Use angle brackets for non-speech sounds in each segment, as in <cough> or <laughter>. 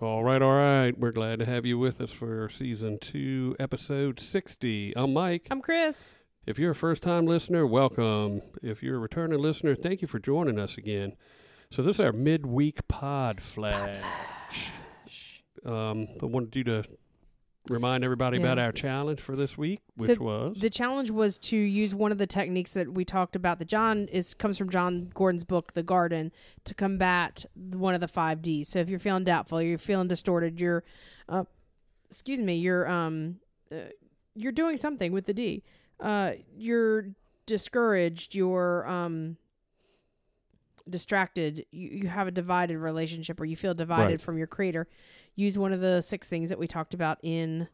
All right, all right. We're glad to have you with us for season two, episode 60. I'm Mike. I'm Kris. If you're a first time listener, welcome. If you're a returning listener, thank you for joining us again. So, this is our midweek pod flash. Um, I wanted you to remind everybody Yeah. about our challenge for this week, So which was. The challenge was to use one of the techniques that we talked about that Jon is comes from Jon Gordon's book The Garden to combat one of the 5 Ds. So if you're feeling doubtful, you're feeling distorted, you're uh, excuse me, you're um uh, you're doing something with the D. Uh you're discouraged, you're um distracted, you, you have a divided relationship or you feel divided Right. from your creator. Use one of the six things that we talked about in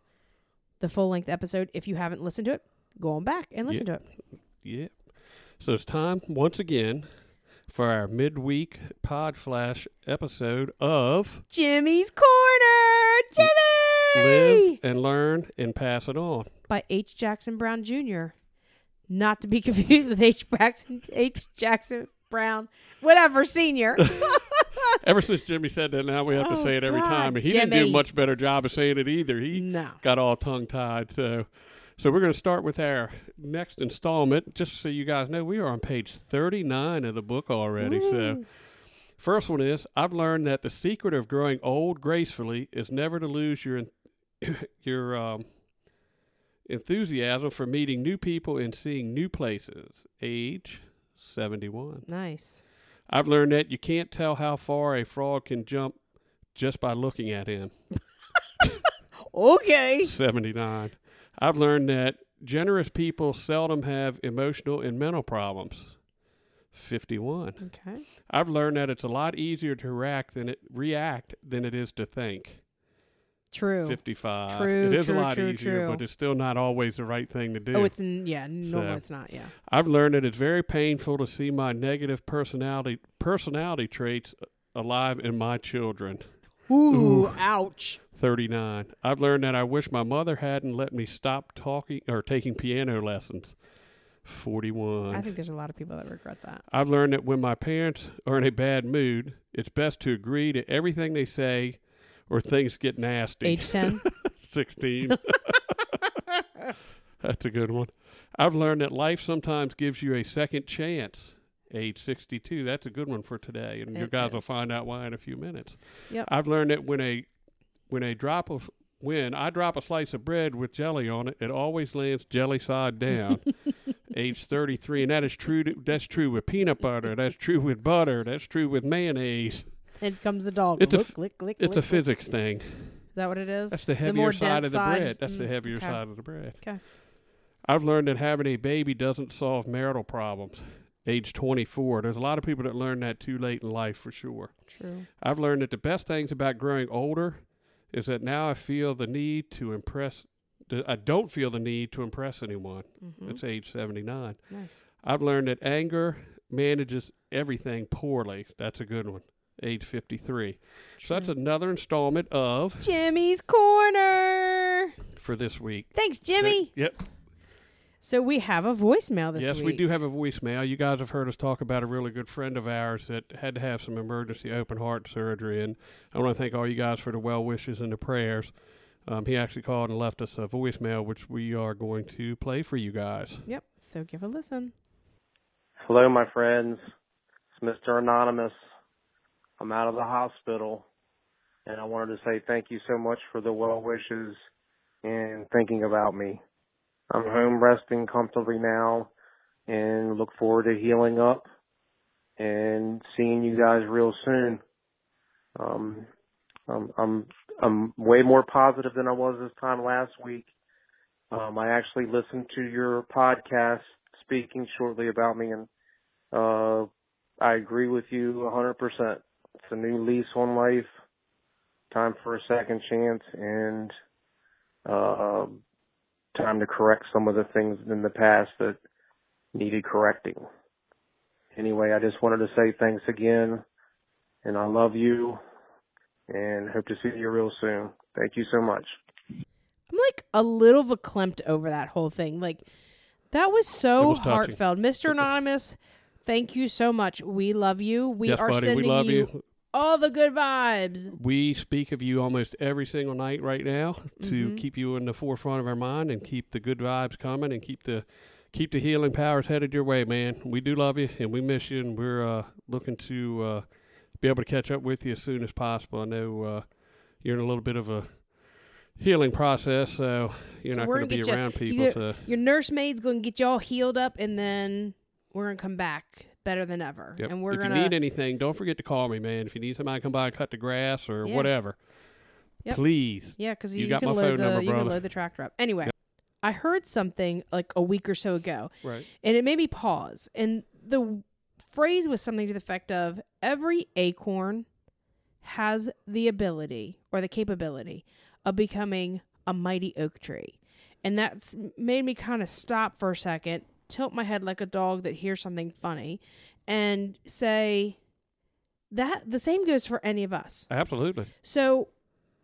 the full length episode. If you haven't listened to it, go on back and listen to it. Yeah. So it's time once again for our midweek pod flash episode of Jimmy's Corner, Jimmy, Live and Learn and Pass It On. by H. Jackson Brown Jr. Not to be <laughs> confused with H. Jackson H. Jackson Brown, whatever senior. <laughs> <laughs> Ever since Jimmy said that, now we have to Oh, say it every God, time. And he didn't do a much better job of saying it either. He no. got all tongue tied. So, so we're going to start with our next installment. Just so you guys know, we are on page 39 of the book already. So, first one is I've learned that the secret of growing old gracefully is never to lose your <coughs> your um, enthusiasm for meeting new people and seeing new places. Age 71. Nice. I've learned that you can't tell how far a frog can jump just by looking at him. <laughs> Okay. 79. I've learned that generous people seldom have emotional and mental problems. 51. Okay. I've learned that it's a lot easier to react than it react than it is to think. True. 55. True, it is true, a lot true, easier, but it's still not always the right thing to do. Oh, it's n- yeah. No, So- it's not. Yeah. I've learned that it's very painful to see my negative personality personality traits uh, alive in my children. Ooh, Ooh. ouch. 39. I've learned that I wish my mother hadn't let me stop talking or taking piano lessons. 41. I think there's a lot of people that regret that. I've learned that when my parents are in a bad mood, it's best to agree to everything they say or things get nasty. Age 10. <laughs> 16. <laughs> That's a good one. I've learned that life sometimes gives you a second chance. Age 62. That's a good one for today. And you It guys will find out why in a few minutes. Yep. I've learned that when a when a drop of when I drop a slice of bread with jelly on it, it always lands jelly side down. <laughs> Age 33, and that is true. To, that's true with peanut butter. That's true with butter. That's true with mayonnaise. And comes the dog. It's a Lick, f- lick, lick, It's a physics thing. Is that what it is? That's the heavier side of the side? bread. That's the Mm, heavier okay. side of the bread. Okay. I've learned that having a baby doesn't solve marital problems. Age 24. There's a lot of people that learn that too late in life for sure. True. I've learned that the best things about growing older is that now I feel the need to impress. th- I don't feel the need to impress anyone. hmm That's age 79. Nice. I've learned that anger manages everything poorly. That's a good one. Age 53. So that's another installment of Jimmy's Corner. for this week. Thanks, Jimmy. Yep. So we have a voicemail this week. yes, week. we do have a voicemail. You guys have heard us talk about a really good friend of ours that had to have some emergency open heart surgery, and I want to thank all you guys for the well wishes and the prayers. Um, he actually called and left us a voicemail, which we are going to play for you guys. Yep. So give a listen. Hello, my friends. It's Mr. Anonymous. I'm out of the hospital, and I wanted to say thank you so much for the well wishes and thinking about me. I'm home resting comfortably now and look forward to healing up and seeing you guys real soon. Um, I'm, I'm, I'm way more positive than I was this time last week. Um, I actually listened to your podcast speaking shortly about me, and uh, I agree with you hundred percent. It's a new lease on life. Time for a second chance, and uh, time to correct some of the things in the past that needed correcting. Anyway, I just wanted to say thanks again, and I love you, and hope to see you real soon. Thank you so much. I'm like a little verklempt over that whole thing. Like that was so was heartfelt. Mr. Anonymous, thank you so much. We love you. We yes, are buddy, sending we love you, you. All the good vibes. We speak of you almost every single night right now to Mhm. keep you in the forefront of our mind and keep the good vibes coming and keep the keep the healing powers headed your way, man. We do love you and we miss you, and we're uh, looking to uh, be able to catch up with you as soon as possible. I know uh, you're in a little bit of a healing process, so you're So not going to be around you people. get- to, Your nursemaid's going to get you all healed up, and then we're going to come back better than ever. Yep. And we're if going you need anything, don't forget to call me, man. If you need somebody to come by and cut the grass or Yeah. whatever, Yep. please. Yeah, because You you, got can my load phone the number, you can load the tractor up. Anyway, I heard something like a week or so ago, Right. and it made me pause. And the phrase was something to the effect of every acorn has the ability or the capability of becoming a mighty oak tree. And that's made me kind of stop for a second, tilt my head like a dog that hears something funny, and say that the same goes for any of us. Absolutely. So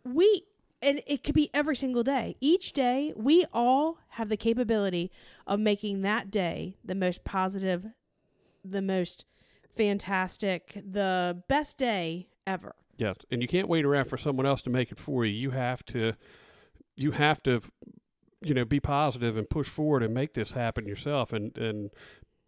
we and it could be every single day. Each day, we all have the capability of making that day the most positive, the most fantastic, the best day ever. Yes, and you can't wait around for someone else to make it for you. You have to, you have to, you know, be positive and push forward and make this happen yourself. And and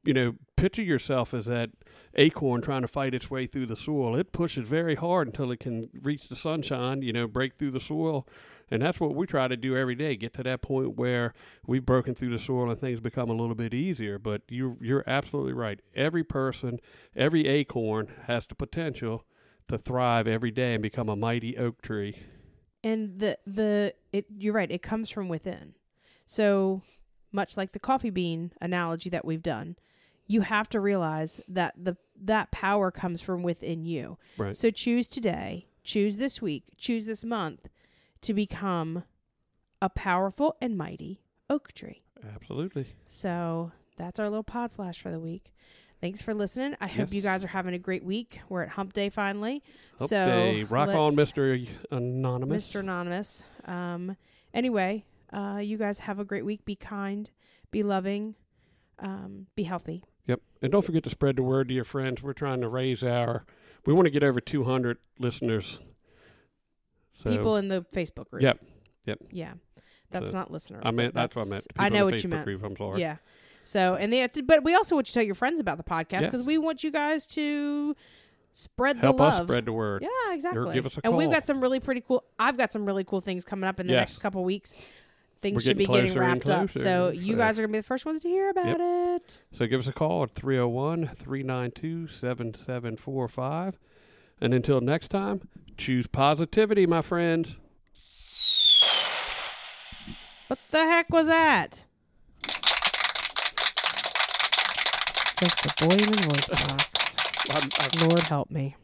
you know, picture yourself as that acorn trying to fight its way through the soil. It pushes very hard until it can reach the sunshine. You know, break through the soil, and that's what we try to do every day. Get to that point where we've broken through the soil and things become a little bit easier. But you you're absolutely right. Every person, every acorn has the potential to thrive every day and become a mighty oak tree. And the the it you're right, it comes from within. So much like the coffee bean analogy that we've done, you have to realize that the that power comes from within you. Right. So choose today, choose this week, choose this month to become a powerful and mighty oak tree. Absolutely. So that's our little pod flash for the week. Thanks for listening. I hope Yes. you guys are having a great week. We're at Hump Day finally. Hump so day. Rock on, Mr. Anonymous. Mr. Anonymous. Um, anyway, uh, you guys have a great week. Be kind, be loving, um, be healthy. Yep. And don't forget to spread the word to your friends. We're trying to raise our, we want to get over 200 listeners. So, People in the Facebook group. Yep. Yep. Yeah. That's So, not listeners. I meant, that's what I meant. People I know what Facebook you meant. Group, I'm sorry. Yeah. So, and they to, but we also want you to tell your friends about the podcast because we want you guys to spread Help the love. us spread the word. Yeah, exactly. give us a and we've got some really pretty cool. I've got some really cool things coming up in the Yes. next couple weeks. Things should be getting getting closer and wrapped up. So you so- guys are gonna be the first ones to hear about it. So give us a call at 301 392 7745. And until next time, choose positivity, my friends. What the heck was that? Just a boy in his voice box. <laughs> I'm, I'm Lord help me.